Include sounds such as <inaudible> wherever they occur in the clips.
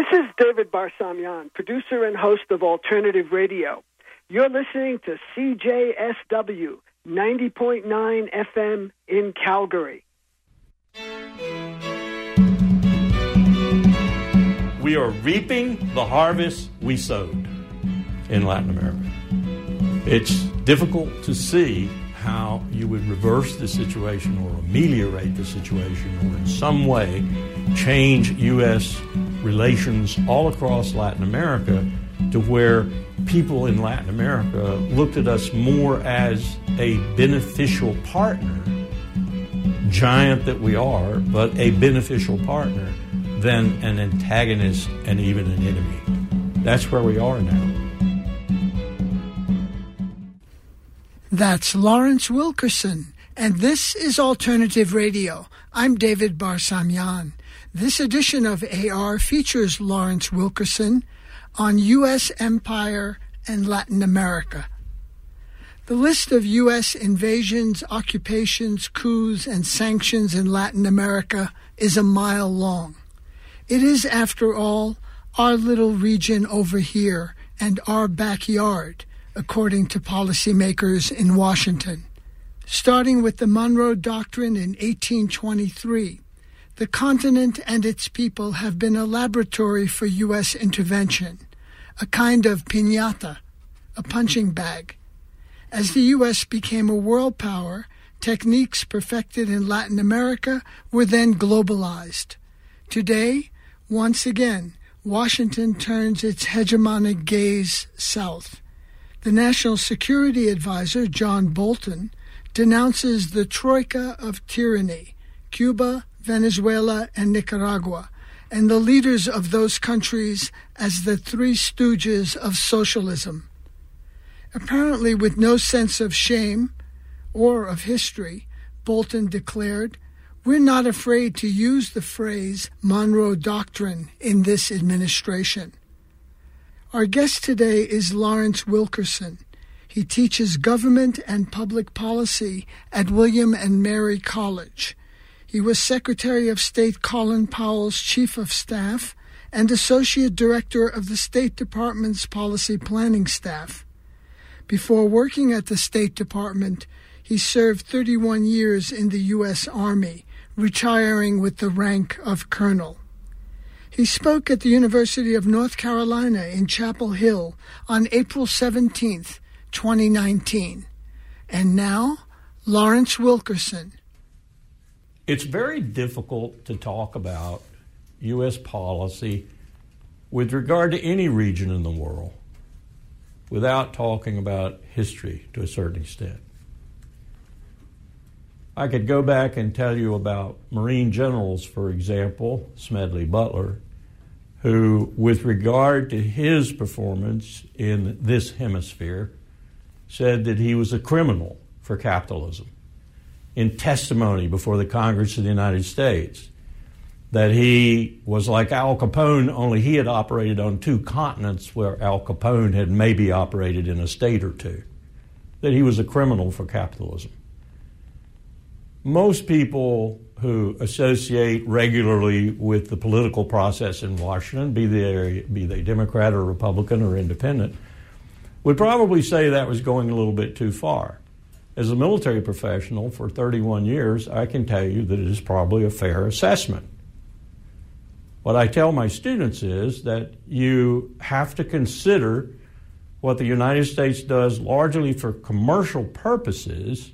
This is David Barsamian, producer and host of Alternative Radio. You're listening to CJSW 90.9 FM in Calgary. We are reaping the harvest we sowed in Latin America. It's difficult to see how you would reverse the situation or ameliorate the situation or in some way change U.S. relations all across Latin America to where people in Latin America looked at us more as a beneficial partner, giant that we are, but a beneficial partner than an antagonist and even an enemy. That's where we are now. That's Lawrence Wilkerson, and this is Alternative Radio. I'm David Barsamian. This edition of AR features Lawrence Wilkerson on U.S. empire and Latin America. The list of U.S. invasions, occupations, coups, and sanctions in Latin America is a mile long. It is, after all, our little region over here and our backyard, according to policymakers in Washington. Starting with the Monroe Doctrine in 1823, the continent and its people have been a laboratory for U.S. intervention, a kind of piñata, a punching bag. As the U.S. became a world power, techniques perfected in Latin America were then globalized. Today, once again, Washington turns its hegemonic gaze south. The National Security Advisor, John Bolton, denounces the troika of tyranny Cuba, Venezuela, and Nicaragua, and the leaders of those countries as the three stooges of socialism. Apparently, with no sense of shame or of history, Bolton declared we're not afraid to use the phrase Monroe Doctrine in this administration. Our guest today is Lawrence Wilkerson. He teaches government and public policy at William and Mary College. He was Secretary of State Colin Powell's Chief of Staff and Associate Director of the State Department's Policy Planning Staff. Before working at the State Department, he served 31 years in the U.S. Army retiring with the rank of colonel. He spoke at the University of North Carolina in Chapel Hill on April 17, 2019. And now, Lawrence Wilkerson. It's very difficult to talk about U.S. policy with regard to any region in the world without talking about history to a certain extent. I could go back and tell you about Marine generals, for example, Smedley Butler, who, with regard to his performance in this hemisphere, said that he was a criminal for capitalism. In testimony before the Congress of the United States, that he was like Al Capone, only he had operated on two continents where Al Capone had maybe operated in a state or two. That he was a criminal for capitalism most people who associate regularly with the political process in Washington, be they, be they Democrat or Republican or independent, would probably say that was going a little bit too far. As a military professional for 31 years, I can tell you that it is probably a fair assessment. What I tell my students is that you have to consider what the United States does largely for commercial purposes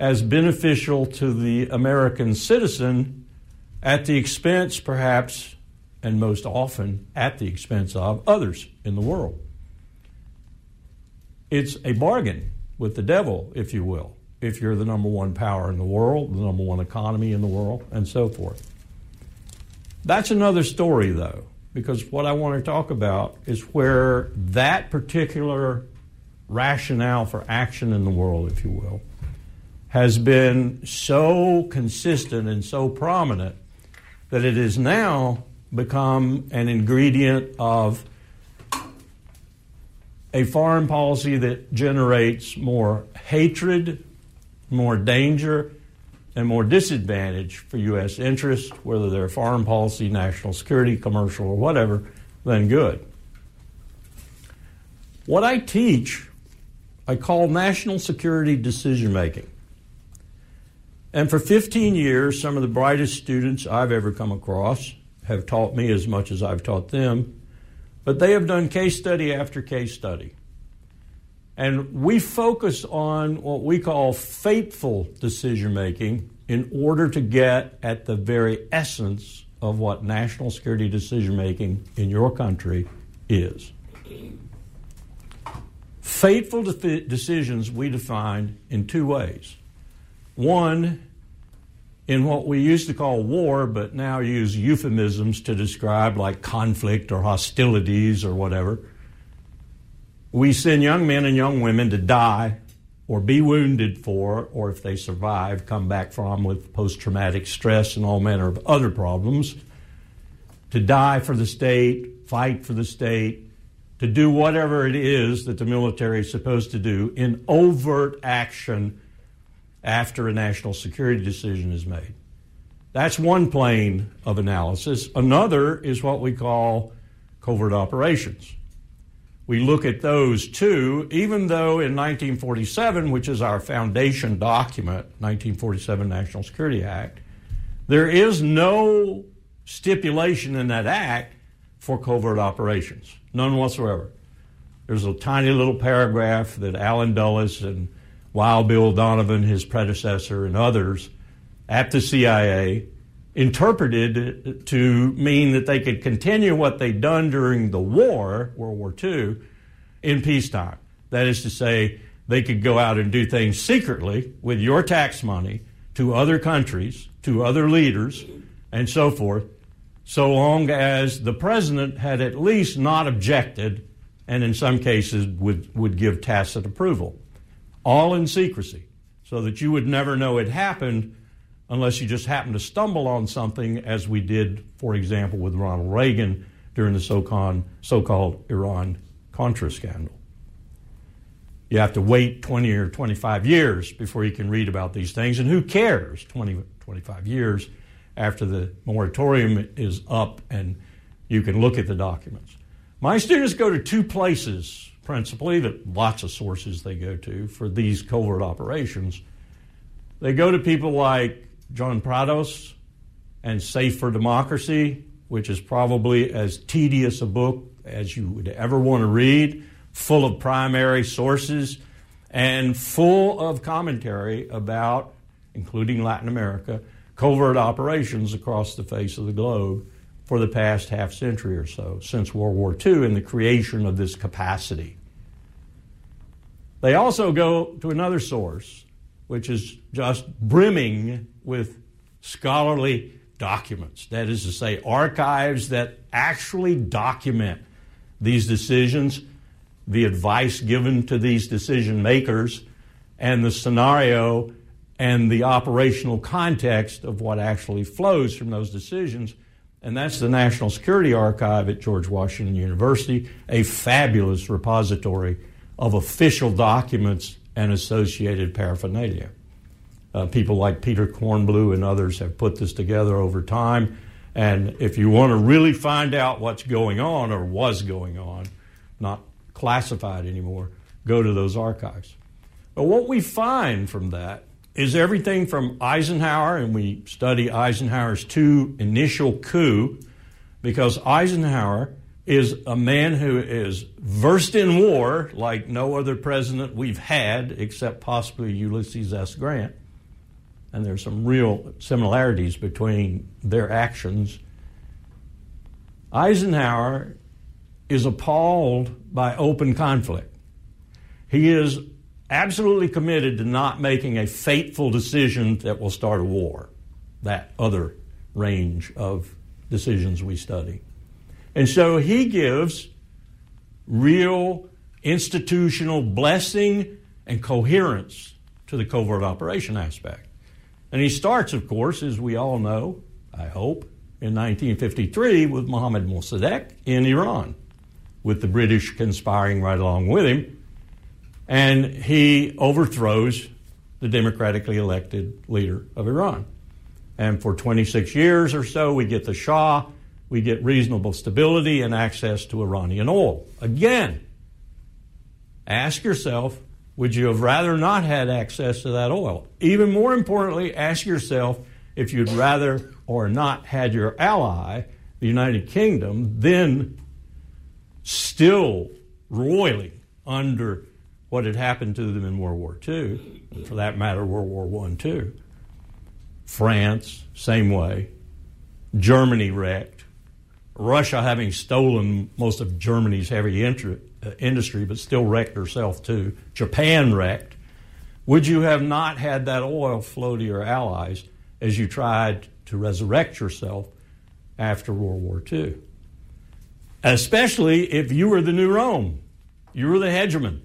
as beneficial to the American citizen at the expense, perhaps, and most often at the expense of others in the world. It's a bargain with the devil, if you will, if you're the number one power in the world, the number one economy in the world, and so forth. That's another story, though, because what I want to talk about is where that particular rationale for action in the world, if you will, has been so consistent and so prominent that it has now become an ingredient of a foreign policy that generates more hatred, more danger, and more disadvantage for U.S. interests, whether they're foreign policy, national security, commercial, or whatever, than good. What I teach, I call national security decision making. And for 15 years, some of the brightest students I've ever come across have taught me as much as I've taught them, but they have done case study after case study. And we focus on what we call fateful decision making in order to get at the very essence of what national security decision making in your country is. Fateful de- decisions we define in two ways. One, in what we used to call war, but now use euphemisms to describe like conflict or hostilities or whatever. We send young men and young women to die or be wounded for, or if they survive, come back from with post traumatic stress and all manner of other problems, to die for the state, fight for the state, to do whatever it is that the military is supposed to do in overt action after a national security decision is made. That's one plane of analysis. Another is what we call covert operations. We look at those too, even though in 1947, which is our foundation document, 1947 National Security Act, there is no stipulation in that act for covert operations, none whatsoever. There's a tiny little paragraph that Allen Dulles and Wild Bill Donovan, his predecessor, and others at the CIA interpreted to mean that they could continue what they'd done during the war, World War II, in peacetime. That is to say, they could go out and do things secretly with your tax money to other countries, to other leaders, and so forth, so long as the president had at least not objected and in some cases would, would give tacit approval all in secrecy, so that you would never know it happened unless you just happened to stumble on something, as we did, for example, with Ronald Reagan during the so called Iran Contra scandal. You have to wait 20 or 25 years before you can read about these things, and who cares 20, 25 years after the moratorium is up and you can look at the documents. My students go to two places principally, that lots of sources they go to for these covert operations. They go to people like John Prados and Safe for Democracy, which is probably as tedious a book as you would ever want to read, full of primary sources and full of commentary about, including Latin America, covert operations across the face of the globe for the past half century or so, since World War II, and the creation of this capacity. They also go to another source, which is just brimming with scholarly documents. That is to say, archives that actually document these decisions, the advice given to these decision makers, and the scenario and the operational context of what actually flows from those decisions and that's the National Security Archive at George Washington University, a fabulous repository of official documents and associated paraphernalia. Uh, people like Peter Kornbluh and others have put this together over time. And if you want to really find out what's going on or was going on, not classified anymore, go to those archives. But what we find from that is everything from Eisenhower, and we study Eisenhower's two initial coup, because Eisenhower is a man who is versed in war like no other president we've had, except possibly Ulysses S. Grant. And there's some real similarities between their actions. Eisenhower is appalled by open conflict. He is absolutely committed to not making a fateful decision that will start a war, that other range of decisions we study. And so he gives real institutional blessing and coherence to the covert operation aspect. And he starts, of course, as we all know, I hope, in 1953 with Mohammad Mossadegh in Iran, with the British conspiring right along with him and he overthrows the democratically elected leader of Iran. And for 26 years or so, we get the Shah, we get reasonable stability and access to Iranian oil. Again, ask yourself would you have rather not had access to that oil? Even more importantly, ask yourself if you'd rather or not had your ally, the United Kingdom, then still roiling under what had happened to them in World War II, and for that matter, World War I too. France, same way. Germany wrecked. Russia having stolen most of Germany's heavy uh, industry, but still wrecked herself too. Japan wrecked. Would you have not had that oil flow to your allies as you tried to resurrect yourself after World War II? Especially if you were the new Rome, you were the hegemon.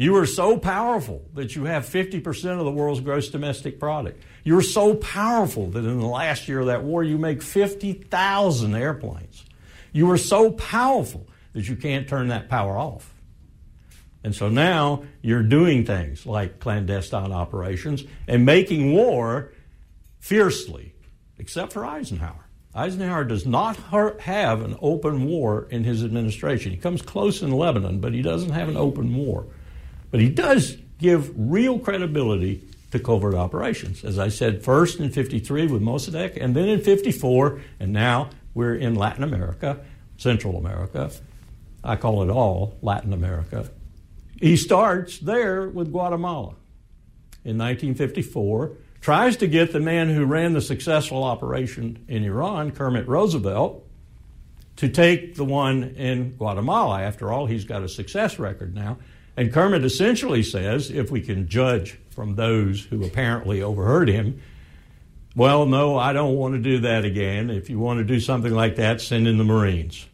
You are so powerful that you have 50% of the world's gross domestic product. You're so powerful that in the last year of that war, you make 50,000 airplanes. You are so powerful that you can't turn that power off. And so now you're doing things like clandestine operations and making war fiercely, except for Eisenhower. Eisenhower does not have an open war in his administration. He comes close in Lebanon, but he doesn't have an open war. But he does give real credibility to covert operations. As I said, first in 53 with Mossadegh, and then in 54, and now we're in Latin America, Central America. I call it all Latin America. He starts there with Guatemala in 1954, tries to get the man who ran the successful operation in Iran, Kermit Roosevelt, to take the one in Guatemala. After all, he's got a success record now. And Kermit essentially says, if we can judge from those who apparently overheard him, well, no, I don't want to do that again. If you want to do something like that, send in the Marines.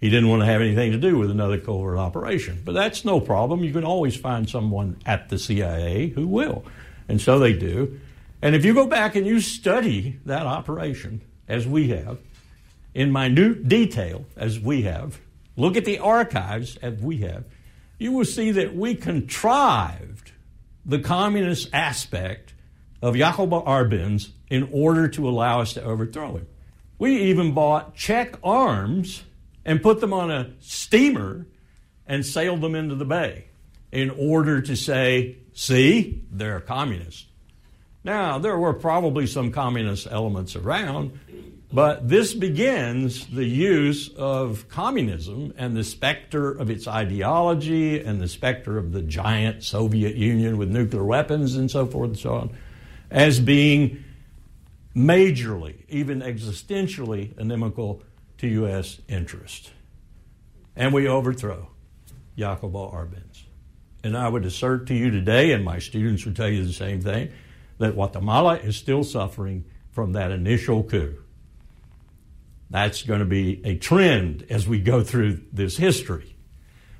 He didn't want to have anything to do with another covert operation. But that's no problem. You can always find someone at the CIA who will. And so they do. And if you go back and you study that operation, as we have, in minute detail, as we have, look at the archives, as we have, you will see that we contrived the communist aspect of Jacobo Arbenz in order to allow us to overthrow him. We even bought Czech arms and put them on a steamer and sailed them into the bay in order to say, see, they're communists. Now, there were probably some communist elements around, but this begins the use of communism and the specter of its ideology and the specter of the giant Soviet Union with nuclear weapons and so forth and so on as being majorly, even existentially inimical to U.S. interest. And we overthrow Jacobo Arbenz. And I would assert to you today, and my students would tell you the same thing, that Guatemala is still suffering from that initial coup. That's going to be a trend as we go through this history.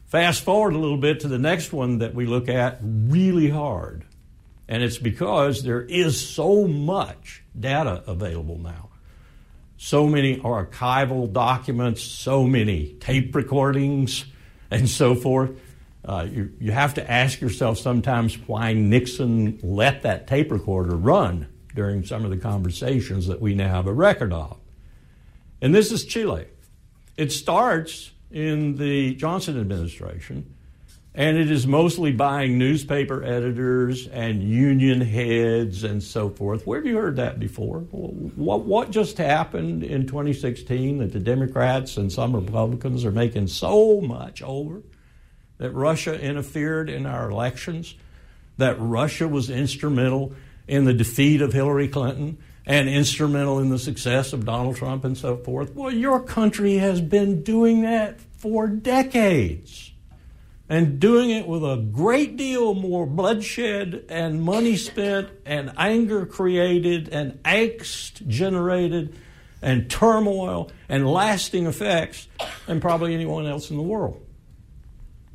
Fast forward a little bit to the next one that we look at really hard. And it's because there is so much data available now. So many archival documents, so many tape recordings, and so forth. Uh, you, you have to ask yourself sometimes why Nixon let that tape recorder run during some of the conversations that we now have a record of. And this is Chile. It starts in the Johnson administration, and it is mostly buying newspaper editors and union heads and so forth. Where have you heard that before? What, what just happened in 2016 that the Democrats and some Republicans are making so much over? That Russia interfered in our elections, that Russia was instrumental in the defeat of Hillary Clinton, and instrumental in the success of Donald Trump and so forth. Well, your country has been doing that for decades and doing it with a great deal more bloodshed and money spent and anger created and angst generated and turmoil and lasting effects than probably anyone else in the world.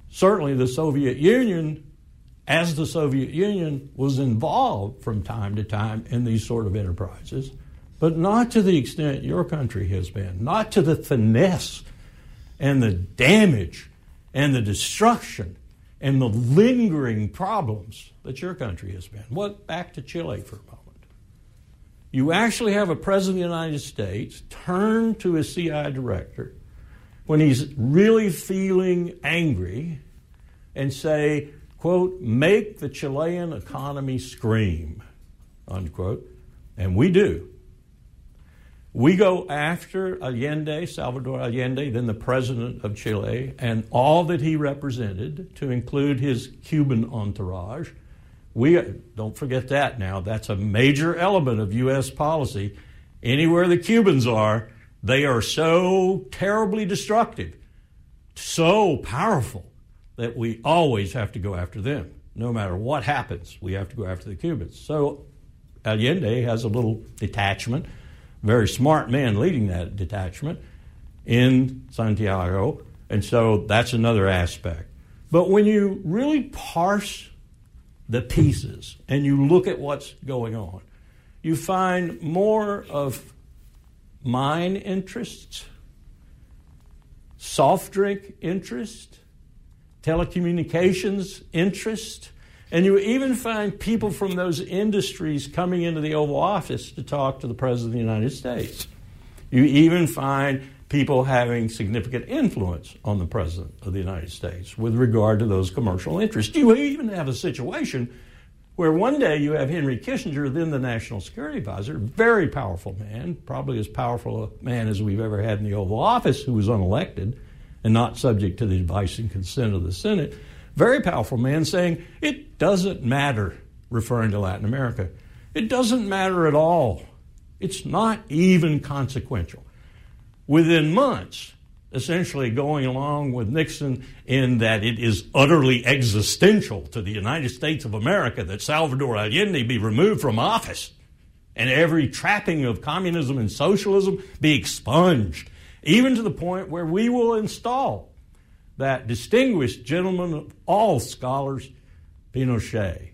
Certainly, the Soviet Union as the Soviet Union was involved from time to time in these sort of enterprises, but not to the extent your country has been, not to the finesse and the damage and the destruction and the lingering problems that your country has been. What back to Chile for a moment. You actually have a president of the United States turn to his CI director when he's really feeling angry and say, quote, make the Chilean economy scream, unquote. And we do. We go after Allende, Salvador Allende, then the president of Chile, and all that he represented, to include his Cuban entourage. We don't forget that now. That's a major element of U.S. policy. Anywhere the Cubans are, they are so terribly destructive, so powerful, that we always have to go after them. No matter what happens, we have to go after the Cubans. So Allende has a little detachment very smart man leading that detachment in Santiago. And so that's another aspect. But when you really parse the pieces and you look at what's going on, you find more of mine interests, soft drink interest, telecommunications interest, and you even find people from those industries coming into the Oval Office to talk to the President of the United States. You even find people having significant influence on the President of the United States with regard to those commercial interests. You even have a situation where one day you have Henry Kissinger, then the National Security Advisor, very powerful man, probably as powerful a man as we've ever had in the Oval Office, who was unelected and not subject to the advice and consent of the Senate very powerful man saying, It doesn't matter, referring to Latin America. It doesn't matter at all. It's not even consequential. Within months, essentially going along with Nixon in that it is utterly existential to the United States of America that Salvador Allende be removed from office and every trapping of communism and socialism be expunged, even to the point where we will install that distinguished gentleman of all scholars, Pinochet,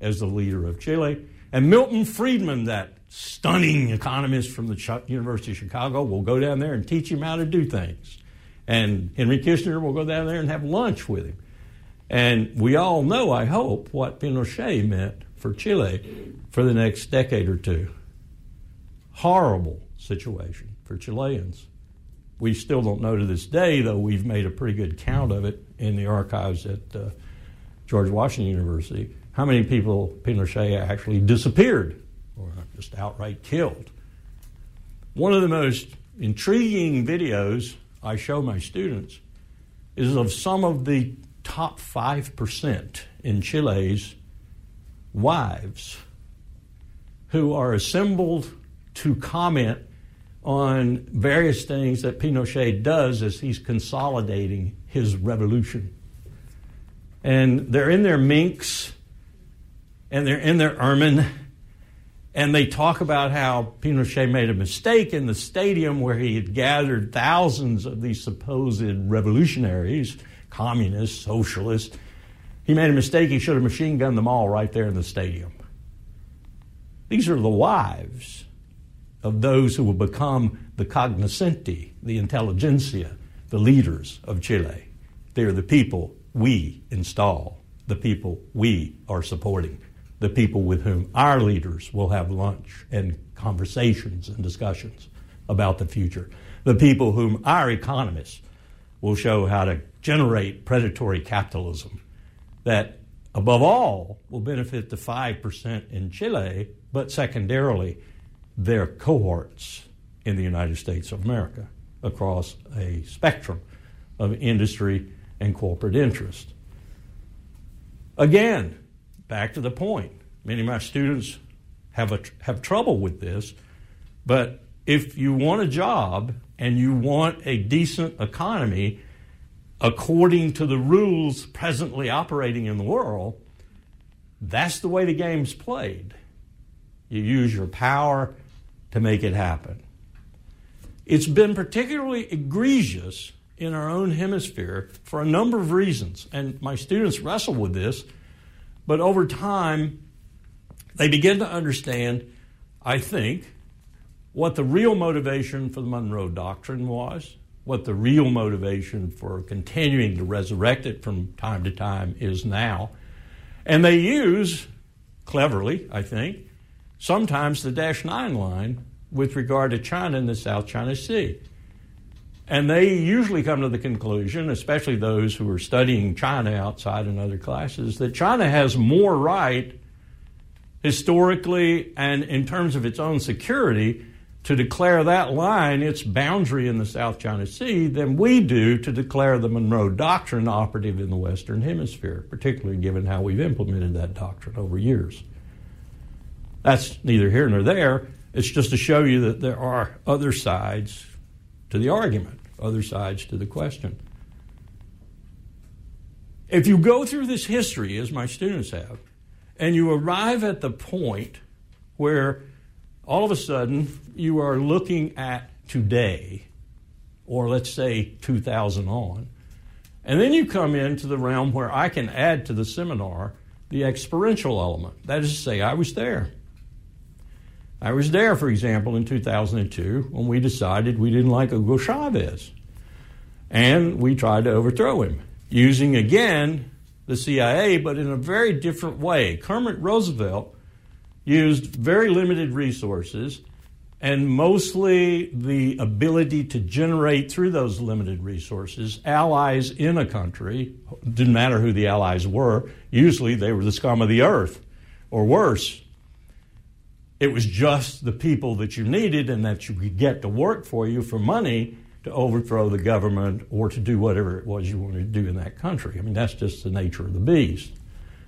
as the leader of Chile, and Milton Friedman, that stunning economist from the University of Chicago, will go down there and teach him how to do things. And Henry Kissinger will go down there and have lunch with him. And we all know, I hope, what Pinochet meant for Chile for the next decade or two. Horrible situation for Chileans. We still don't know to this day, though we've made a pretty good count of it in the archives at uh, George Washington University, how many people Pinochet actually disappeared or just outright killed. One of the most intriguing videos I show my students is of some of the top 5% in Chile's wives who are assembled to comment on various things that Pinochet does as he's consolidating his revolution. And they're in their minks and they're in their ermine and they talk about how Pinochet made a mistake in the stadium where he had gathered thousands of these supposed revolutionaries, communists, socialists. He made a mistake. He should have machine gunned them all right there in the stadium. These are the wives of those who will become the cognoscenti, the intelligentsia, the leaders of Chile. They're the people we install, the people we are supporting, the people with whom our leaders will have lunch and conversations and discussions about the future, the people whom our economists will show how to generate predatory capitalism that, above all, will benefit the 5% in Chile, but secondarily, their cohorts in the United States of America across a spectrum of industry and corporate interest. Again, back to the point, many of my students have, a, have trouble with this, but if you want a job and you want a decent economy according to the rules presently operating in the world, that's the way the game's played. You use your power to make it happen. It's been particularly egregious in our own hemisphere for a number of reasons, and my students wrestle with this, but over time, they begin to understand, I think, what the real motivation for the Monroe Doctrine was what the real motivation for continuing to resurrect it from time to time is now. And they use, cleverly, I think, sometimes the Dash 9 line with regard to China and the South China Sea. And they usually come to the conclusion, especially those who are studying China outside in other classes, that China has more right historically and in terms of its own security to declare that line its boundary in the South China Sea than we do to declare the Monroe Doctrine operative in the Western Hemisphere, particularly given how we've implemented that doctrine over years. That's neither here nor there. It's just to show you that there are other sides to the argument, other sides to the question. If you go through this history, as my students have, and you arrive at the point where all of a sudden you are looking at today, or let's say 2000 on, and then you come into the realm where I can add to the seminar the experiential element. That is to say, I was there. I was there, for example, in 2002 when we decided we didn't like Hugo Chavez. And we tried to overthrow him using, again, the CIA, but in a very different way. Kermit Roosevelt used very limited resources and mostly the ability to generate through those limited resources allies in a country. Didn't matter who the allies were, usually they were the scum of the earth or worse. It was just the people that you needed and that you could get to work for you for money to overthrow the government or to do whatever it was you wanted to do in that country. I mean, that's just the nature of the beast.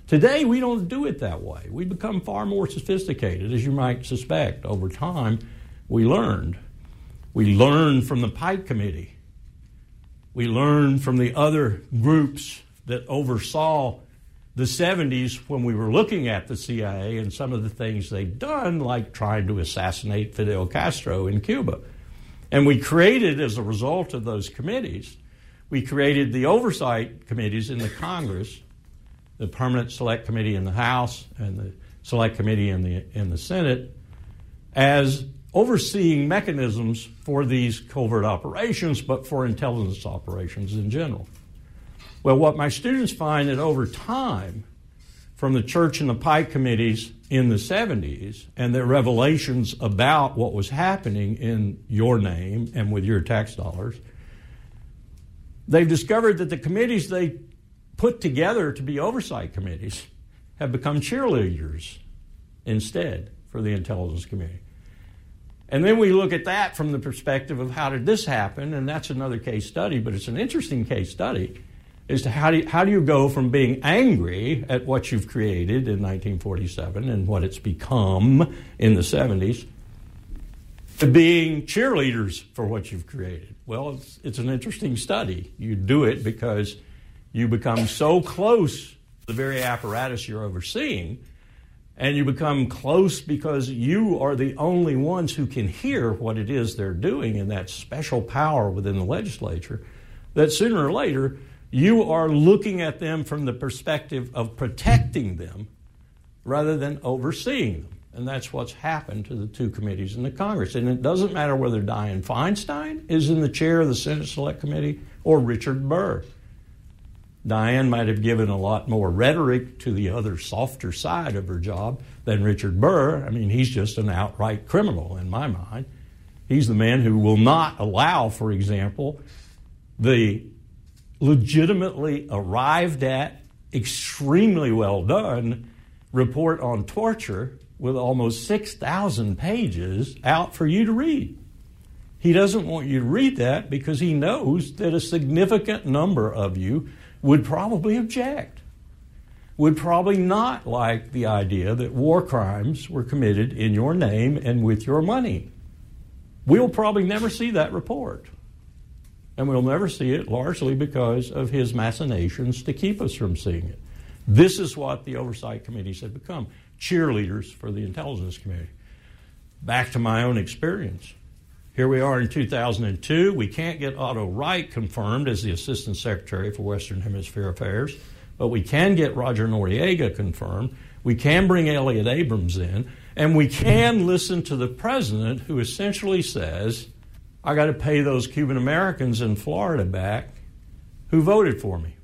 Today, we don't do it that way. We've become far more sophisticated, as you might suspect. Over time, we learned. We learned from the Pike Committee. We learned from the other groups that oversaw the 70s when we were looking at the CIA and some of the things they'd done, like trying to assassinate Fidel Castro in Cuba. And we created, as a result of those committees, we created the oversight committees in the Congress the permanent select committee in the House and the select committee in the in the Senate as overseeing mechanisms for these covert operations, but for intelligence operations in general. Well, what my students find that over time, from the Church and the Pike committees in the 70s and their revelations about what was happening in your name and with your tax dollars, they've discovered that the committees they put together to be oversight committees have become cheerleaders instead for the intelligence community. And then we look at that from the perspective of how did this happen, and that's another case study, but it's an interesting case study as to how do you, how do you go from being angry at what you've created in 1947 and what it's become in the 70s to being cheerleaders for what you've created. Well, it's, it's an interesting study. You do it because you become so close to the very apparatus you're overseeing, and you become close because you are the only ones who can hear what it is they're doing in that special power within the legislature, that sooner or later you are looking at them from the perspective of protecting them rather than overseeing them. And that's what's happened to the two committees in the Congress. And it doesn't matter whether Dianne Feinstein is in the chair of the Senate Select Committee or Richard Burr. Dianne might have given a lot more rhetoric to the other softer side of her job than Richard Burr. I mean, he's just an outright criminal in my mind. He's the man who will not allow, for example, the legitimately arrived at, extremely well done report on torture with almost 6,000 pages out for you to read. He doesn't want you to read that because he knows that a significant number of you would probably object, would probably not like the idea that war crimes were committed in your name and with your money. We'll probably never see that report. And we'll never see it largely because of his machinations to keep us from seeing it. This is what the oversight committees have become cheerleaders for the intelligence community. Back to my own experience. Here we are in 2002. We can't get Otto Reich confirmed as the Assistant Secretary for Western Hemisphere Affairs, but we can get Roger Noriega confirmed. We can bring Elliott Abrams in, and we can listen to the President who essentially says, I got to pay those Cuban Americans in Florida back who voted for me.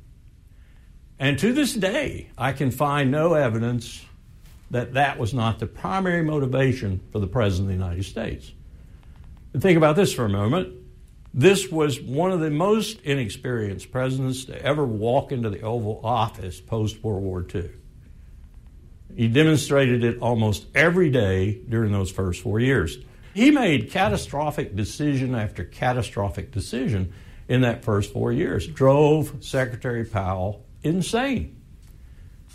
And to this day, I can find no evidence that that was not the primary motivation for the President of the United States. And think about this for a moment. This was one of the most inexperienced presidents to ever walk into the Oval Office post World War II. He demonstrated it almost every day during those first four years. He made catastrophic decision after catastrophic decision in that first four years, drove Secretary Powell insane.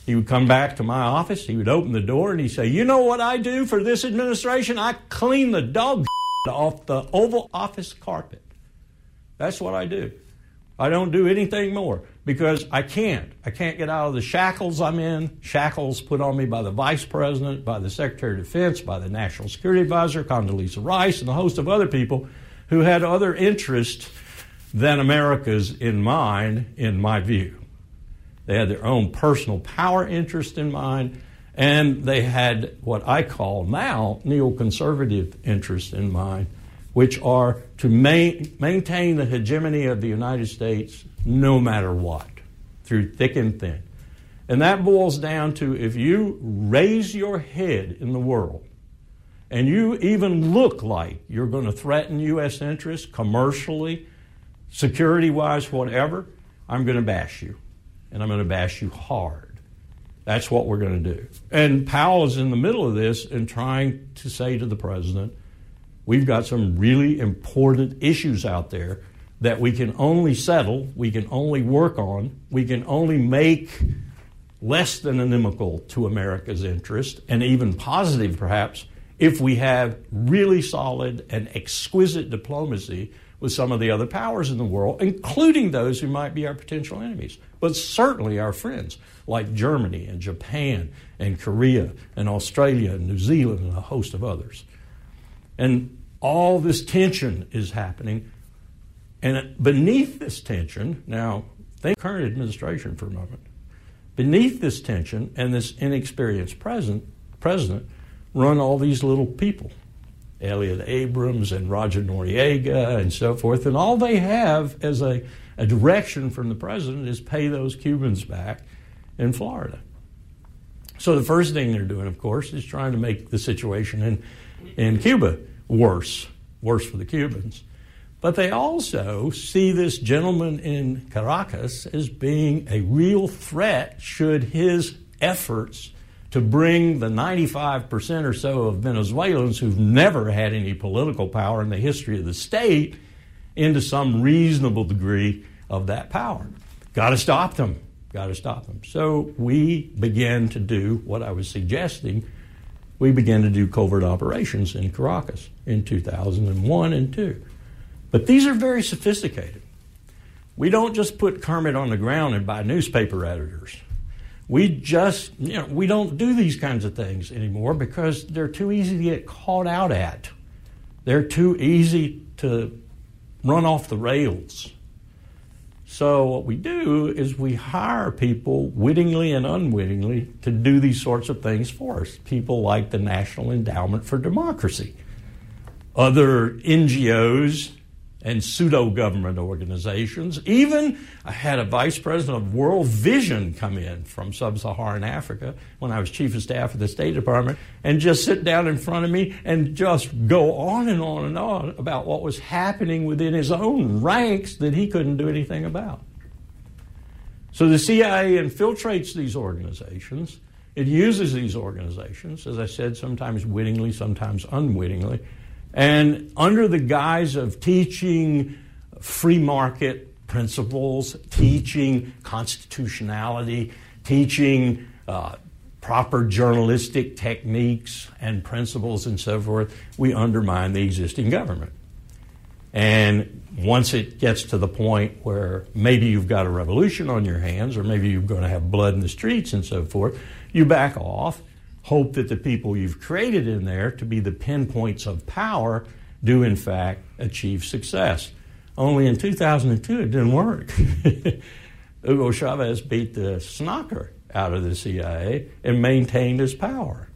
He would come back to my office, he would open the door, and he'd say, You know what I do for this administration? I clean the dog <laughs> off the Oval Office carpet. That's what I do. I don't do anything more because I can't. I can't get out of the shackles I'm in, shackles put on me by the Vice President, by the Secretary of Defense, by the National Security Advisor, Condoleezza Rice, and a host of other people who had other interests than America's in mind, in my view. They had their own personal power interest in mind, and they had what I call now neoconservative interest in mind, which are to ma- maintain the hegemony of the United States no matter what, through thick and thin. And that boils down to if you raise your head in the world and you even look like you're going to threaten U.S. interests commercially, security wise, whatever, I'm going to bash you. And I'm going to bash you hard. That's what we're going to do. And Powell is in the middle of this and trying to say to the president, we've got some really important issues out there that we can only settle, we can only work on, we can only make less than inimical to America's interest, and even positive perhaps, if we have really solid and exquisite diplomacy with some of the other powers in the world, including those who might be our potential enemies, but certainly our friends like Germany and Japan and Korea and Australia and New Zealand and a host of others. And all this tension is happening. And beneath this tension, now think current administration for a moment. Beneath this tension and this inexperienced president, president run all these little people Elliott Abrams and Roger Noriega and so forth. And all they have as a, a direction from the president is pay those Cubans back in Florida. So the first thing they're doing, of course, is trying to make the situation in, in Cuba worse, worse for the Cubans. But they also see this gentleman in Caracas as being a real threat should his efforts to bring the 95% or so of Venezuelans who've never had any political power in the history of the state into some reasonable degree of that power. Got to stop them. Got to stop them. So we began to do what I was suggesting. We began to do covert operations in Caracas in 2001 and 2. But these are very sophisticated. We don't just put Kermit on the ground and buy newspaper editors. We just, you know, we don't do these kinds of things anymore because they're too easy to get caught out at. They're too easy to run off the rails. So, what we do is we hire people wittingly and unwittingly to do these sorts of things for us. People like the National Endowment for Democracy, other NGOs and pseudo government organizations. Even I had a vice president of World Vision come in from sub Saharan Africa when I was chief of staff of the State Department and just sit down in front of me and just go on and on and on about what was happening within his own ranks that he couldn't do anything about. So the CIA infiltrates these organizations. It uses these organizations, as I said, sometimes wittingly, sometimes unwittingly and under the guise of teaching free market principles, teaching constitutionality, teaching uh, proper journalistic techniques and principles and so forth, we undermine the existing government. And once it gets to the point where maybe you've got a revolution on your hands, or maybe you're going to have blood in the streets and so forth, you back off hope that the people you've created in there to be the pinpoints of power do, in fact, achieve success. Only in 2002 it didn't work. <laughs> Hugo Chavez beat the snocker out of the CIA and maintained his power.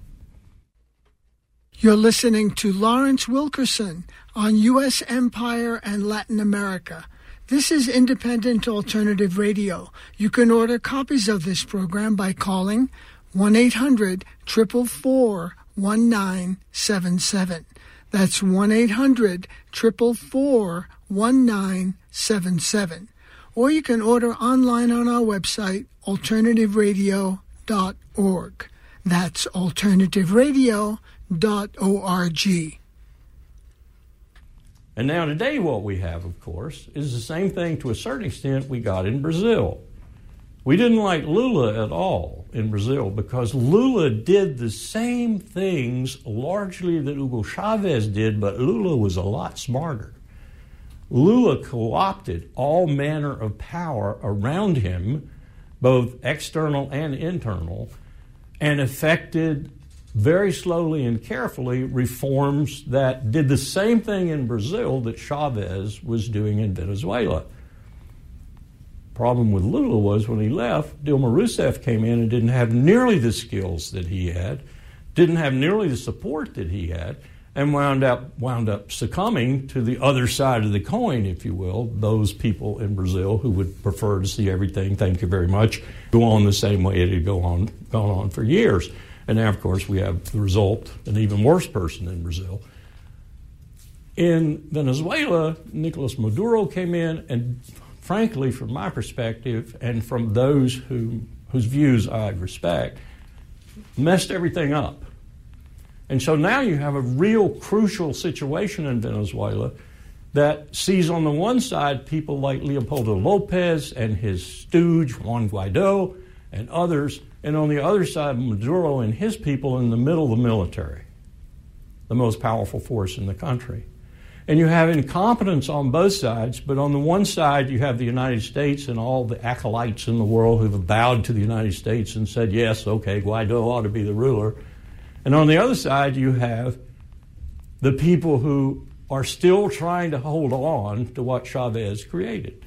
You're listening to Lawrence Wilkerson on U.S. Empire and Latin America. This is Independent Alternative Radio. You can order copies of this program by calling 1 800 444 1977. That's 1 800 444 1977. Or you can order online on our website, alternativeradio.org. That's alternativeradio.org org. And now, today, what we have, of course, is the same thing to a certain extent we got in Brazil. We didn't like Lula at all in Brazil because Lula did the same things largely that Hugo Chavez did, but Lula was a lot smarter. Lula co opted all manner of power around him, both external and internal, and effected very slowly and carefully reforms that did the same thing in Brazil that Chavez was doing in Venezuela. Problem with Lula was when he left, Dilma Rousseff came in and didn't have nearly the skills that he had, didn't have nearly the support that he had, and wound up wound up succumbing to the other side of the coin, if you will. Those people in Brazil who would prefer to see everything, thank you very much, go on the same way it had go on gone on for years. And now, of course, we have the result an even worse person in Brazil. In Venezuela, Nicolas Maduro came in, and frankly, from my perspective, and from those who, whose views I respect, messed everything up. And so now you have a real crucial situation in Venezuela that sees on the one side people like Leopoldo Lopez and his stooge Juan Guaido and others and on the other side, Maduro and his people in the middle of the military, the most powerful force in the country. And you have incompetence on both sides, but on the one side, you have the United States and all the acolytes in the world who've bowed to the United States and said, yes, okay, Guaido ought to be the ruler. And on the other side, you have the people who are still trying to hold on to what Chavez created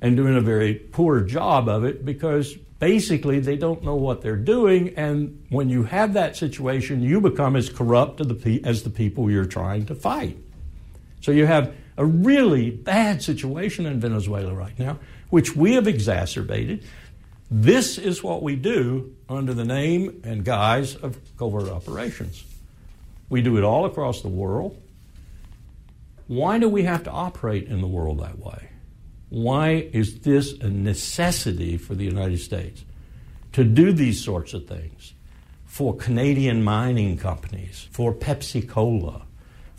and doing a very poor job of it because basically they don't know what they're doing and when you have that situation you become as corrupt as the people you're trying to fight so you have a really bad situation in venezuela right now which we have exacerbated. This is what we do under the name and guise of covert operations. We do it all across the world. Why do we have to operate in the world that way? Why is this a necessity for the United States to do these sorts of things for Canadian mining companies, for Pepsi Cola,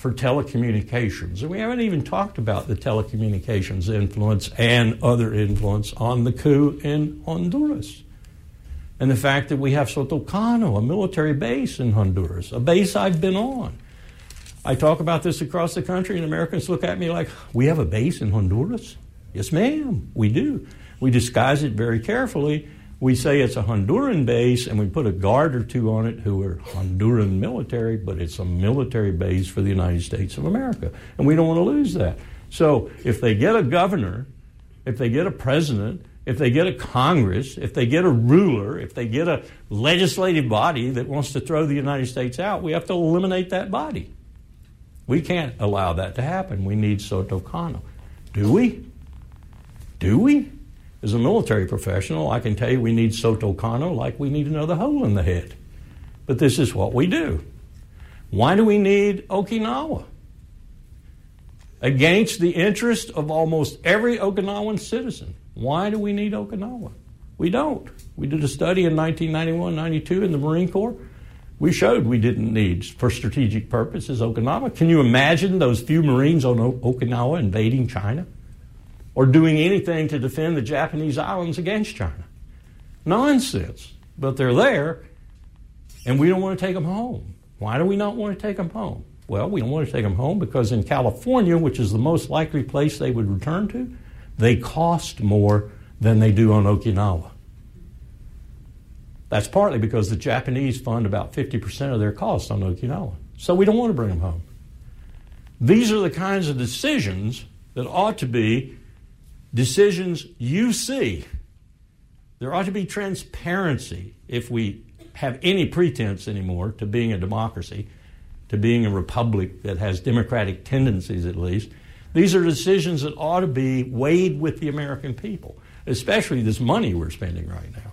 for telecommunications? And we haven't even talked about the telecommunications influence and other influence on the coup in Honduras. And the fact that we have Sotocano, a military base in Honduras, a base I've been on. I talk about this across the country, and Americans look at me like, we have a base in Honduras? Yes, ma'am, we do. We disguise it very carefully. We say it's a Honduran base and we put a guard or two on it who are Honduran military, but it's a military base for the United States of America. And we don't want to lose that. So if they get a governor, if they get a president, if they get a Congress, if they get a ruler, if they get a legislative body that wants to throw the United States out, we have to eliminate that body. We can't allow that to happen. We need Sotocano. Do we? Do we? As a military professional, I can tell you we need Soto Sotocano like we need another hole in the head. But this is what we do. Why do we need Okinawa? Against the interest of almost every Okinawan citizen. Why do we need Okinawa? We don't. We did a study in 1991 92 in the Marine Corps. We showed we didn't need, for strategic purposes, Okinawa. Can you imagine those few Marines on o- Okinawa invading China? Or doing anything to defend the Japanese islands against China. Nonsense. But they're there, and we don't want to take them home. Why do we not want to take them home? Well, we don't want to take them home because in California, which is the most likely place they would return to, they cost more than they do on Okinawa. That's partly because the Japanese fund about 50% of their costs on Okinawa. So we don't want to bring them home. These are the kinds of decisions that ought to be decisions you see. There ought to be transparency if we have any pretense anymore to being a democracy. to being a republic that has democratic tendencies at least. These are decisions that ought to be weighed with the American people, especially this money we're spending right now.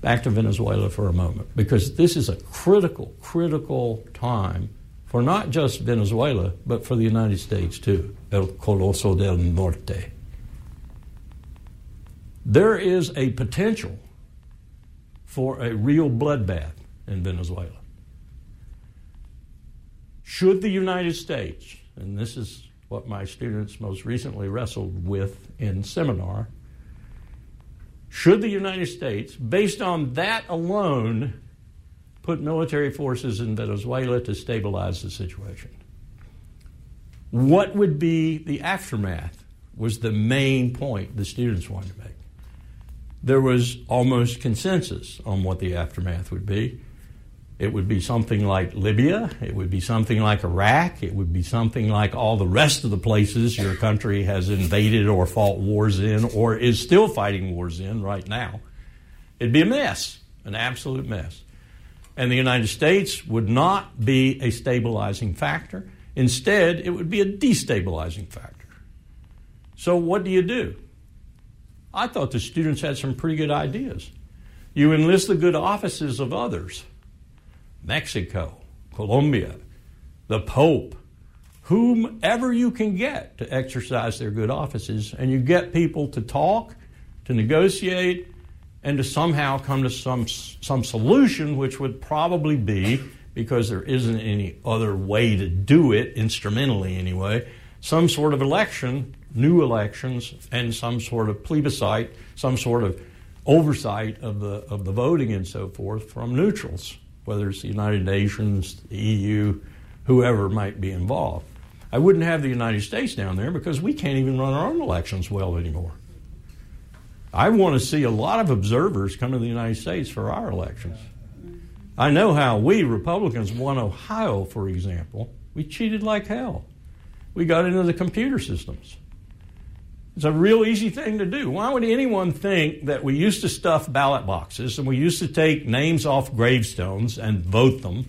Back to Venezuela for a moment, because this is a critical, critical time for not just Venezuela, but for the United States too. El Coloso del Norte. There is a potential for a real bloodbath in Venezuela. Should the United States, and this is what my students most recently wrestled with in seminar, should the United States, based on that alone, put military forces in Venezuela to stabilize the situation? What would be the aftermath? Was the main point the students wanted to make. There was almost consensus on what the aftermath would be. It would be something like Libya. It would be something like Iraq. It would be something like all the rest of the places your country has invaded or fought wars in or is still fighting wars in right now. It'd be a mess, an absolute mess. And the United States would not be a stabilizing factor. Instead, it would be a destabilizing factor. So, what do you do? I thought the students had some pretty good ideas. You enlist the good offices of others. Mexico, Colombia, the Pope, whomever you can get to exercise their good offices, and you get people to talk, to negotiate, and to somehow come to some, some solution, which would probably be, because there isn't any other way to do it, instrumentally anyway, some sort of election, new elections, and some sort of plebiscite, some sort of oversight of the, of the voting and so forth from neutrals whether it's the United Nations, the EU, whoever might be involved. I wouldn't have the United States down there because we can't even run our own elections well anymore. I want to see a lot of observers come to the United States for our elections. I know how we Republicans won Ohio, for example. We cheated like hell. We got into the computer systems. It's a real easy thing to do. Why would anyone think that we used to stuff ballot boxes and we used to take names off gravestones and vote them?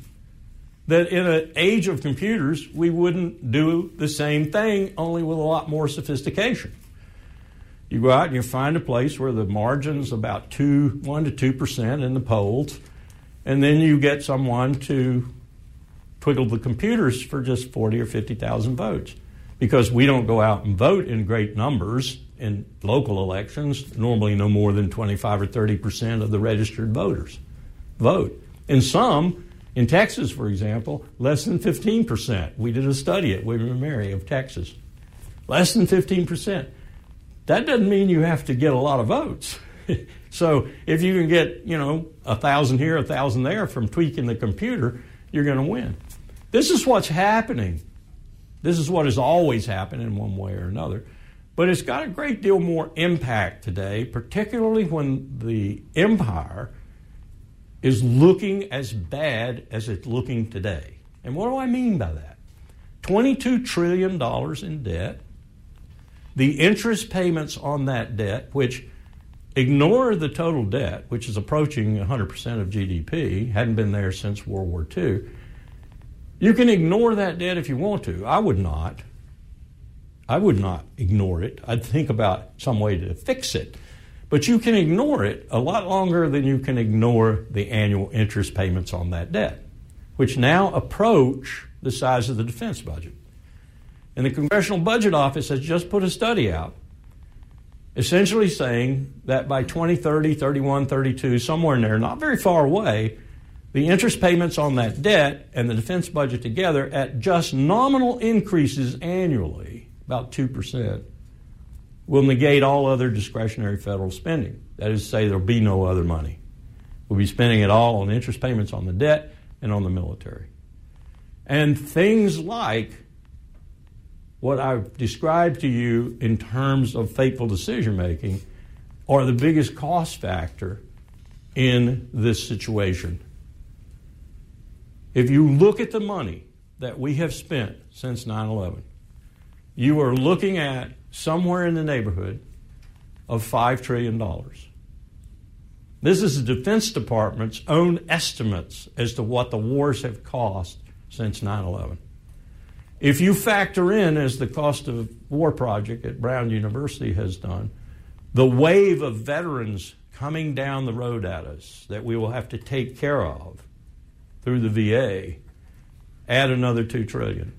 That in an age of computers, we wouldn't do the same thing, only with a lot more sophistication. You go out and you find a place where the margin's about two, one to two percent in the polls, and then you get someone to twiddle the computers for just forty or fifty thousand votes because we don't go out and vote in great numbers in local elections, normally no more than 25 or 30 percent of the registered voters vote. In some, in Texas, for example, less than 15 percent. We did a study at William and Mary of Texas. Less than 15 percent. That doesn't mean you have to get a lot of votes. <laughs> so if you can get, you know, a thousand here, a thousand there from tweaking the computer, you're going to win. This is what's happening this is what has always happened in one way or another. But it's got a great deal more impact today, particularly when the empire is looking as bad as it's looking today. And what do I mean by that? $22 trillion in debt, the interest payments on that debt, which ignore the total debt, which is approaching 100% of GDP, hadn't been there since World War II. You can ignore that debt if you want to. I would not. I would not ignore it. I'd think about some way to fix it. But you can ignore it a lot longer than you can ignore the annual interest payments on that debt, which now approach the size of the defense budget. And the Congressional Budget Office has just put a study out essentially saying that by 2030, 31, 32, somewhere in there, not very far away, the interest payments on that debt and the defense budget together at just nominal increases annually, about 2%, will negate all other discretionary federal spending. That is to say, there'll be no other money. We'll be spending it all on interest payments on the debt and on the military. And things like what I've described to you in terms of fateful decision making are the biggest cost factor in this situation if you look at the money that we have spent since 9 11, you are looking at somewhere in the neighborhood of $5 trillion. This is the Defense Department's own estimates as to what the wars have cost since 9 11. If you factor in, as the cost of war project at Brown University has done, the wave of veterans coming down the road at us that we will have to take care of through the VA, add another 2 trillion.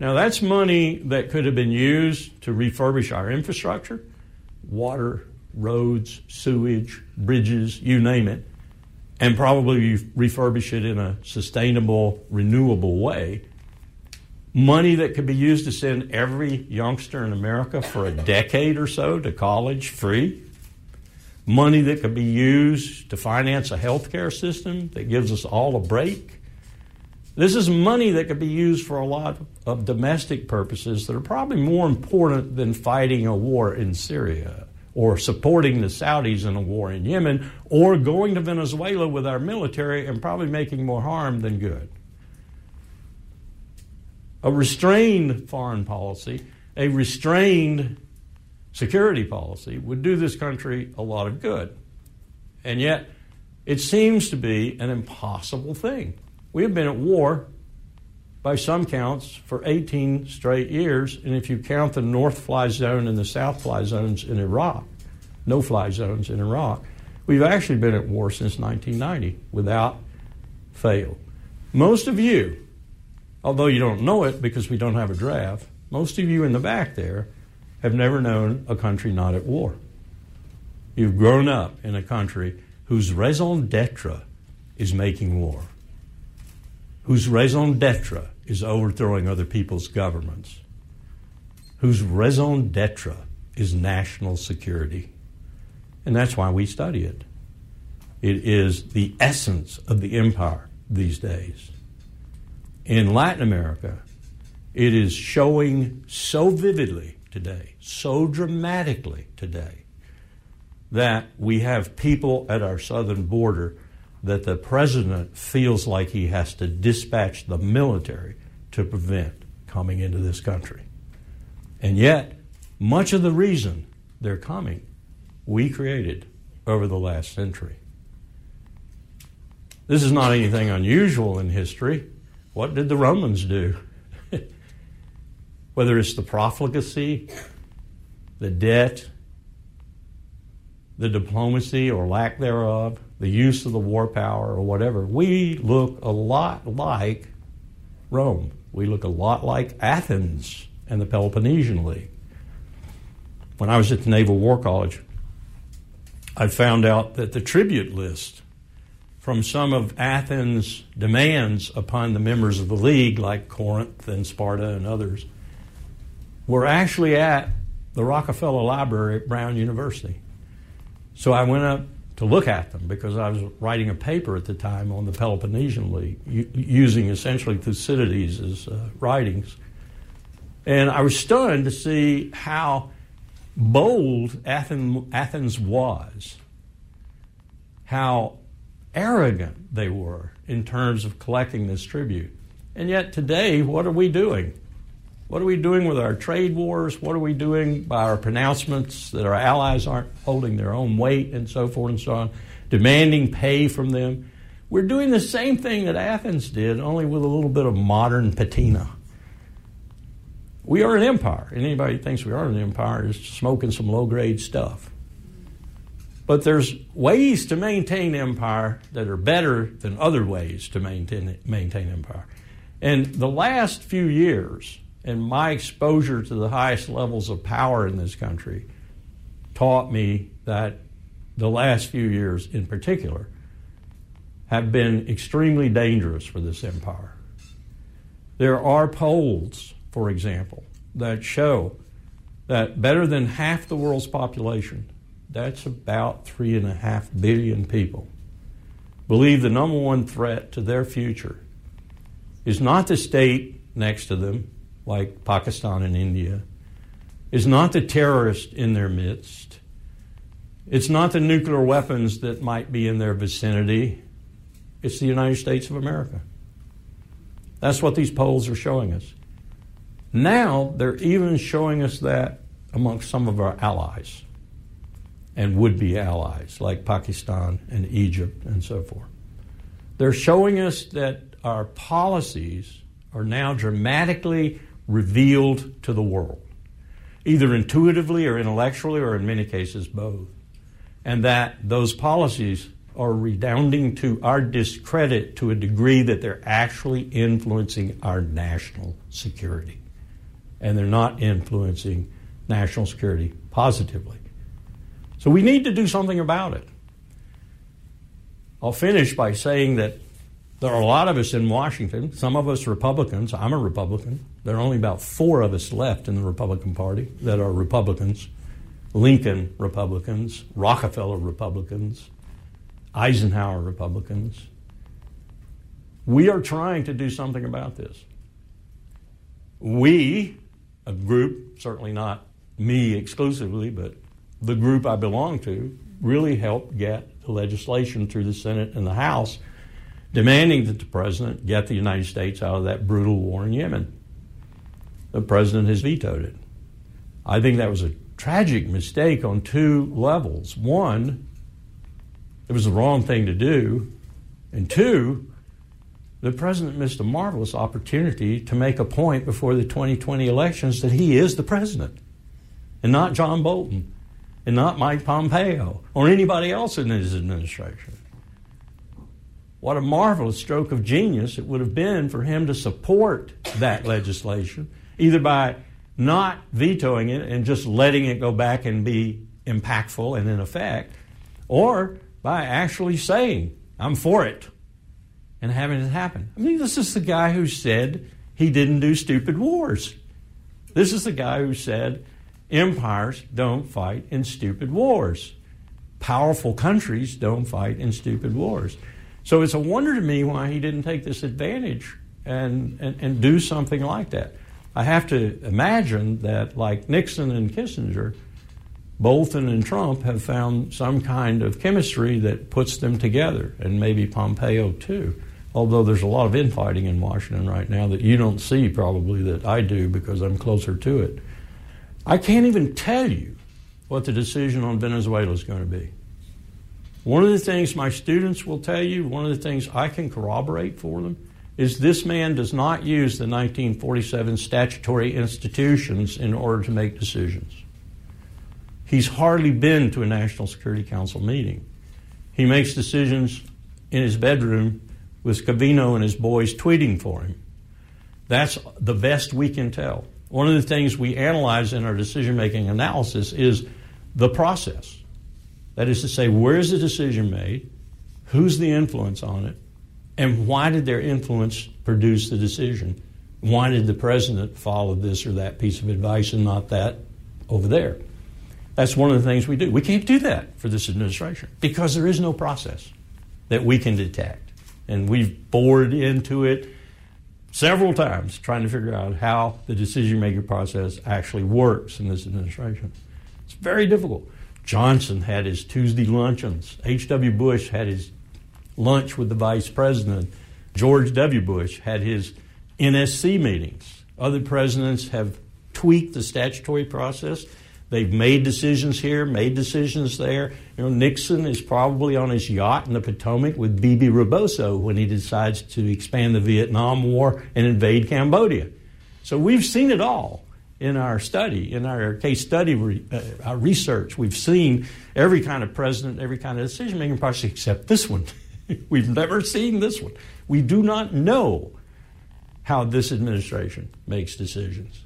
Now that's money that could have been used to refurbish our infrastructure, water, roads, sewage, bridges, you name it, and probably refurbish it in a sustainable, renewable way. Money that could be used to send every youngster in America for a decade or so to college free. Money that could be used to finance a healthcare system that gives us all a break. This is money that could be used for a lot of domestic purposes that are probably more important than fighting a war in Syria or supporting the Saudis in a war in Yemen, or going to Venezuela with our military and probably making more harm than good. A restrained foreign policy, a restrained security policy would do this country a lot of good. And yet, it seems to be an impossible thing. We have been at war by some counts, for 18 straight years. And if you count the north fly zone and the south fly zones in Iraq, no fly zones in Iraq, we've actually been at war since 1990 without fail. Most of you, although you don't know it because we don't have a draft, most of you in the back there have never known a country not at war. You've grown up in a country whose raison d'etre is making war, whose raison d'etre is overthrowing other people's governments, whose raison d'etre is national security. And that's why we study it. It is the essence of the empire these days. In Latin America, it is showing so vividly today, so dramatically today, that we have people at our southern border that the president feels like he has to dispatch the military to prevent coming into this country. And yet, much of the reason they're coming, we created over the last century. This is not anything unusual in history. What did the Romans do? <laughs> Whether it's the profligacy, the debt, the diplomacy or lack thereof, the use of the war power or whatever, we look a lot like Rome. We look a lot like Athens and the Peloponnesian League. When I was at the Naval War College, I found out that the tribute list from some of Athens' demands upon the members of the league, like Corinth and Sparta and others, were actually at the Rockefeller Library at Brown University. So I went up to look at them because I was writing a paper at the time on the Peloponnesian League, using essentially Thucydides' uh, writings. And I was stunned to see how bold Athens was, how arrogant they were in terms of collecting this tribute. And yet today, what are we doing? What are we doing with our trade wars? What are we doing by our pronouncements that our allies aren't holding their own weight and so forth and so on, demanding pay from them? We're doing the same thing that Athens did, only with a little bit of modern patina. We are an empire, and anybody who thinks we are an empire is smoking some low grade stuff. But there's ways to maintain empire that are better than other ways to maintain, maintain empire. And the last few years, and my exposure to the highest levels of power in this country taught me that the last few years in particular have been extremely dangerous for this empire. There are polls, for example, that show that better than half the world's population, that's about three and a half billion people, believe the number one threat to their future is not the state next to them, like Pakistan and India, is not the terrorist in their midst. It's not the nuclear weapons that might be in their vicinity. It's the United States of America. That's what these polls are showing us. Now they're even showing us that amongst some of our allies. And would be allies like Pakistan and Egypt and so forth. They're showing us that our policies are now dramatically revealed to the world, either intuitively or intellectually, or in many cases both. And that those policies are redounding to our discredit to a degree that they're actually influencing our national security. And they're not influencing national security positively. So we need to do something about it. I'll finish by saying that there are a lot of us in Washington, some of us Republicans. I'm a Republican. There are only about four of us left in the Republican Party that are Republicans Lincoln Republicans, Rockefeller Republicans, Eisenhower Republicans. We are trying to do something about this. We, a group, certainly not me exclusively, but the group I belong to, really helped get the legislation through the Senate and the House demanding that the president get the United States out of that brutal war in Yemen. The president has vetoed it. I think that was a tragic mistake on two levels. One, it was the wrong thing to do. And two, the president missed a marvelous opportunity to make a point before the 2020 elections that he is the president and not John Bolton and not Mike Pompeo or anybody else in his administration. What a marvelous stroke of genius it would have been for him to support that legislation, either by not vetoing it and just letting it go back and be impactful and in effect, or by actually saying, I'm for it, and having it happen. I mean, this is the guy who said he didn't do stupid wars. This is the guy who said empires don't fight in stupid wars. Powerful countries don't fight in stupid wars. So it's a wonder to me why he didn't take this advantage and, and, and do something like that. I have to imagine that, like Nixon and Kissinger, Bolton and Trump have found some kind of chemistry that puts them together, and maybe Pompeo too. Although there's a lot of infighting in Washington right now that you don't see probably that I do because I'm closer to it. I can't even tell you what the decision on Venezuela is going to be. One of the things my students will tell you, one of the things I can corroborate for them, is this man does not use the 1947 statutory institutions in order to make decisions. He's hardly been to a National Security Council meeting. He makes decisions in his bedroom with Scavino and his boys tweeting for him. That's the best we can tell. One of the things we analyze in our decision making analysis is the process. That is to say, where is the decision made? Who's the influence on it? And why did their influence produce the decision? Why did the president follow this or that piece of advice and not that over there? That's one of the things we do. We can't do that for this administration because there is no process that we can detect. And we've bored into it several times trying to figure out how the decision making process actually works in this administration. It's very difficult. Johnson had his Tuesday luncheons. H.W. Bush had his lunch with the vice president. George W. Bush had his NSC meetings. Other presidents have tweaked the statutory process. They've made decisions here, made decisions there. You know, Nixon is probably on his yacht in the Potomac with Bebe Rebozo when he decides to expand the Vietnam War and invade Cambodia. So we've seen it all in our study, in our case study re, uh, our research. We've seen every kind of president, every kind of decision making process except this one. <laughs> we've never seen this one. We do not know how this administration makes decisions.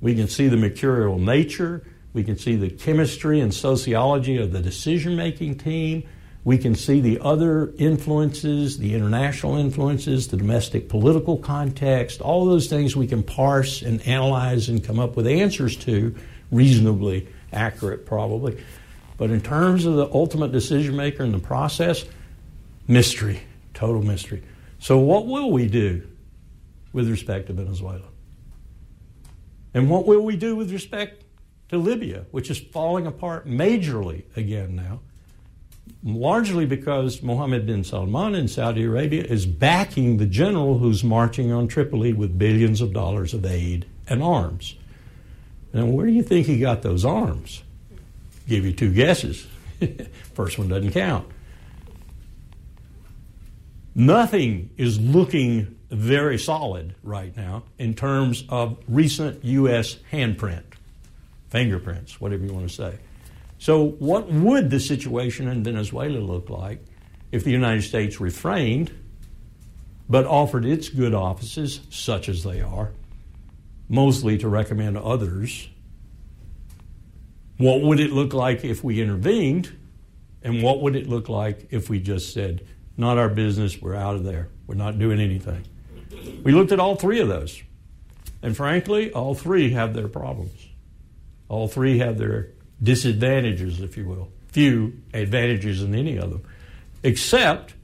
We can see the mercurial nature. We can see the chemistry and sociology of the decision making team. We can see the other influences, the international influences, the domestic political context, all those things we can parse and analyze and come up with answers to, reasonably accurate, probably. But in terms of the ultimate decision maker in the process, mystery, total mystery. So, what will we do with respect to Venezuela? And what will we do with respect to Libya, which is falling apart majorly again now? Largely because Mohammed bin Salman in Saudi Arabia is backing the general who's marching on Tripoli with billions of dollars of aid and arms. Now, where do you think he got those arms? give you two guesses. <laughs> First one doesn't count. Nothing is looking very solid right now in terms of recent U.S. handprint, fingerprints, whatever you want to say. So, what would the situation in Venezuela look like if the United States refrained but offered its good offices, such as they are, mostly to recommend others? What would it look like if we intervened? And what would it look like if we just said, not our business, we're out of there, we're not doing anything? We looked at all three of those. And frankly, all three have their problems. All three have their disadvantages, if you will. Few advantages in any of them, except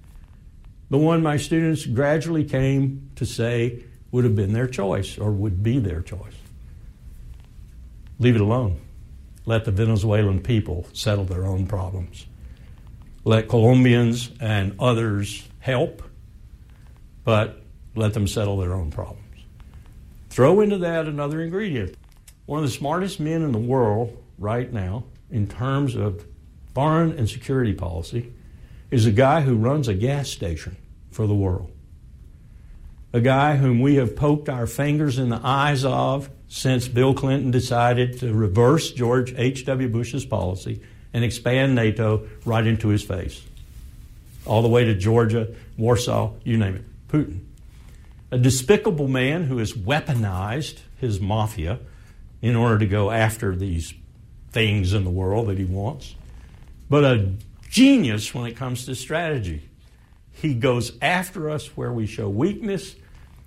the one my students gradually came to say would have been their choice or would be their choice. Leave it alone. Let the Venezuelan people settle their own problems. Let Colombians and others help, but let them settle their own problems. Throw into that another ingredient. One of the smartest men in the world right now, in terms of foreign and security policy, is a guy who runs a gas station for the world. A guy whom we have poked our fingers in the eyes of since Bill Clinton decided to reverse George H.W. Bush's policy and expand NATO right into his face. All the way to Georgia, Warsaw, you name it. Putin. A despicable man who has weaponized his mafia in order to go after these things in the world that he wants, but a genius when it comes to strategy. He goes after us where we show weakness.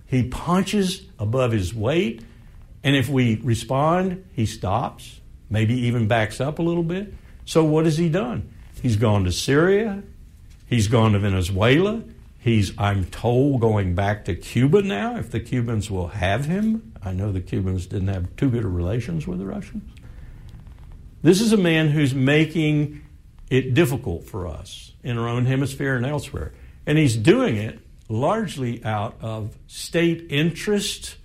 He punches above his weight. And if we respond, he stops, maybe even backs up a little bit. So what has he done? He's gone to Syria. He's gone to Venezuela. He's, I'm told, going back to Cuba now if the Cubans will have him. I know the Cubans didn't have too good of relations with the Russians. This is a man who's making it difficult for us in our own hemisphere and elsewhere. And he's doing it largely out of state interest,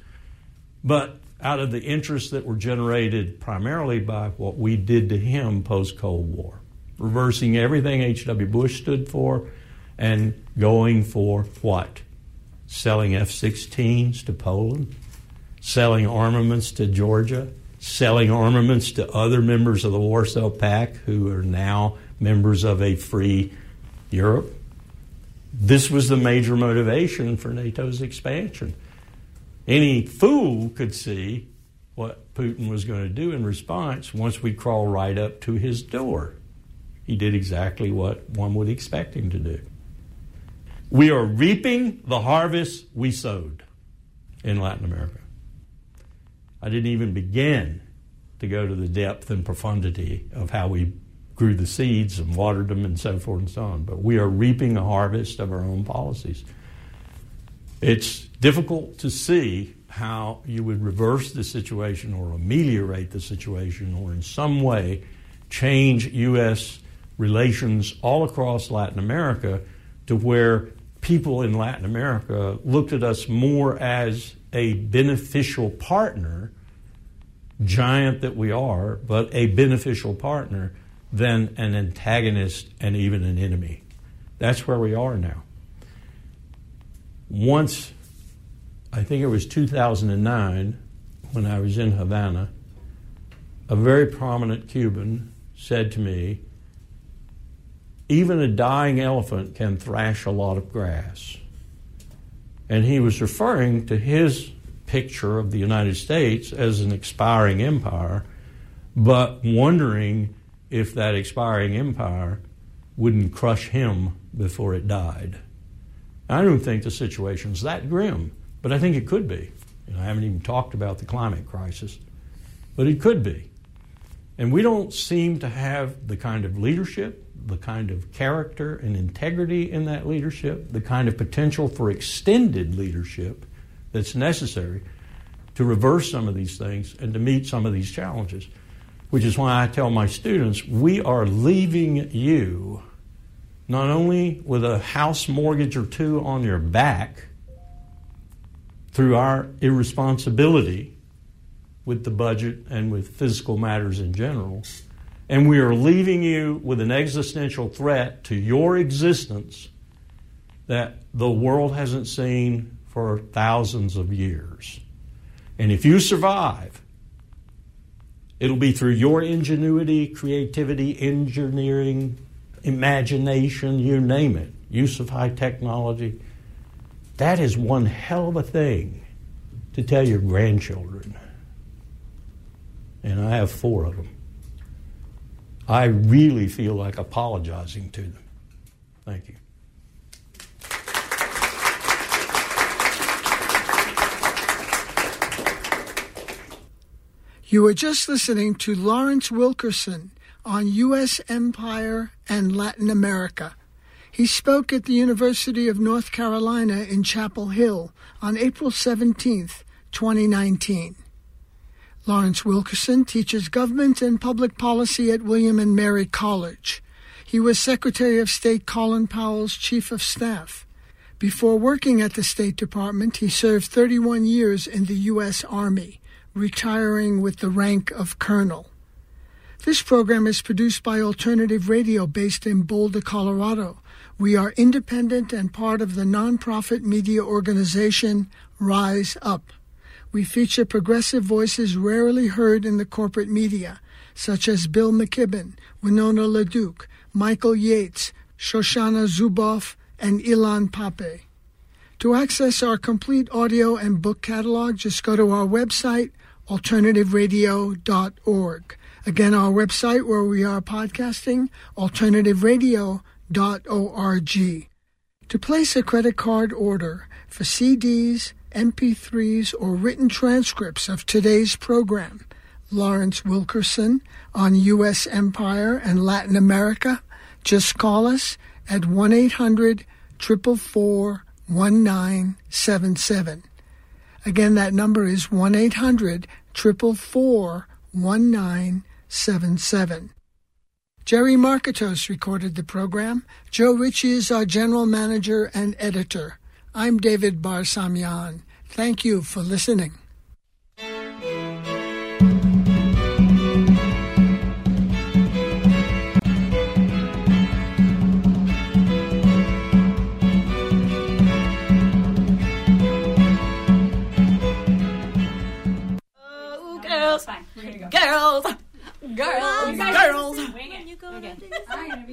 but out of the interests that were generated primarily by what we did to him post Cold War, reversing everything H.W. Bush stood for and going for what? Selling F 16s to Poland, selling armaments to Georgia, selling armaments to other members of the Warsaw Pact who are now members of a free Europe. This was the major motivation for NATO's expansion. Any fool could see what Putin was going to do in response once we crawl right up to his door. He did exactly what one would expect him to do. We are reaping the harvest we sowed in Latin America. I didn't even begin to go to the depth and profundity of how we grew the seeds and watered them and so forth and so on. But we are reaping a harvest of our own policies. It's difficult to see how you would reverse the situation or ameliorate the situation or in some way change U.S. relations all across Latin America to where people in Latin America looked at us more as a beneficial partner, giant that we are, but a beneficial partner than an antagonist and even an enemy. That's where we are now. Once, I think it was 2009, when I was in Havana, a very prominent Cuban said to me, even a dying elephant can thrash a lot of grass. And he was referring to his picture of the United States as an expiring empire, but wondering if that expiring empire wouldn't crush him before it died. I don't think the situation's that grim, but I think it could be. You know, I haven't even talked about the climate crisis, but it could be. And we don't seem to have the kind of leadership, the kind of character and integrity in that leadership, the kind of potential for extended leadership that's necessary to reverse some of these things and to meet some of these challenges which is why I tell my students we are leaving you not only with a house mortgage or two on your back through our irresponsibility with the budget and with physical matters in general, And we are leaving you with an existential threat to your existence that the world hasn't seen for thousands of years. And if you survive, it'll be through your ingenuity, creativity, engineering, imagination, you name it, use of high technology. That is one hell of a thing to tell your grandchildren. And I have four of them. I really feel like apologizing to them. Thank you. You were just listening to Lawrence Wilkerson on U.S. Empire and Latin America. He spoke at the University of North Carolina in Chapel Hill on April 17, 2019. Lawrence Wilkerson teaches government and public policy at William and Mary College. He was Secretary of State Colin Powell's Chief of Staff. Before working at the State Department, he served 31 years in the U.S. Army retiring with the rank of colonel. This program is produced by Alternative Radio based in Boulder, Colorado. We are independent and part of the nonprofit media organization Rise Up. We feature progressive voices rarely heard in the corporate media, such as Bill McKibben, Winona LaDuke, Michael Yates, Shoshana Zuboff, and Ilan Pappé. To access our complete audio and book catalog, just go to our website, alternativeradio.org. Again, our website where we are podcasting, alternativeradio.org. To place a credit card order for CDs, MP3s, or written transcripts of today's program, Lawrence Wilkerson on U.S. Empire and Latin America, just call us at 1 800 444 1977. Again, that number is 1 800 444 1977. Jerry Marketos recorded the program. Joe Ritchie is our general manager and editor. I'm David Barsamian. Thank you for listening. girls, girls, girls.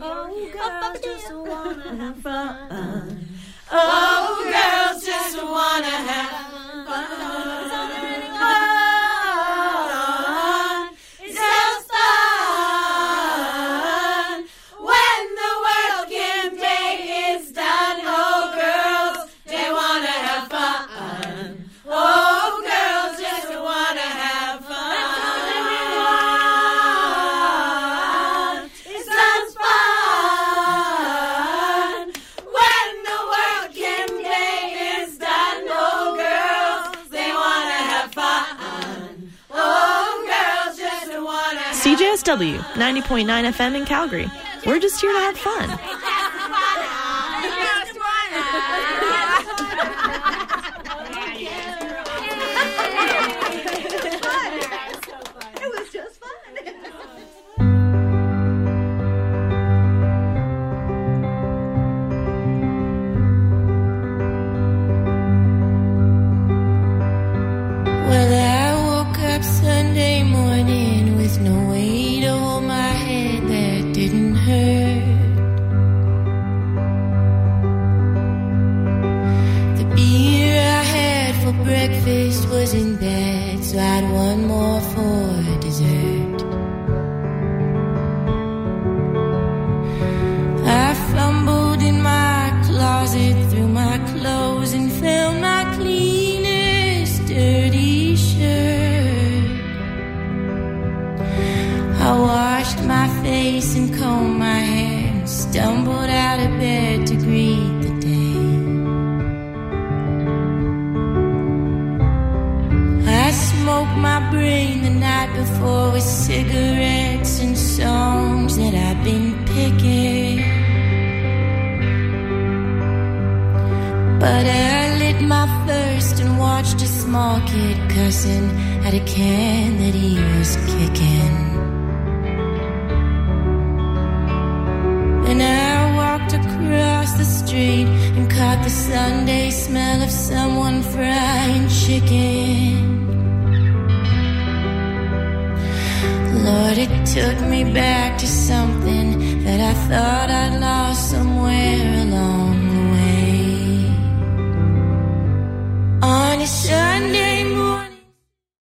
Oh, girls. <laughs> Just wanna have fun. Oh, girls just wanna have fun. CJSW 90.9 FM in Calgary. We're just here to have fun.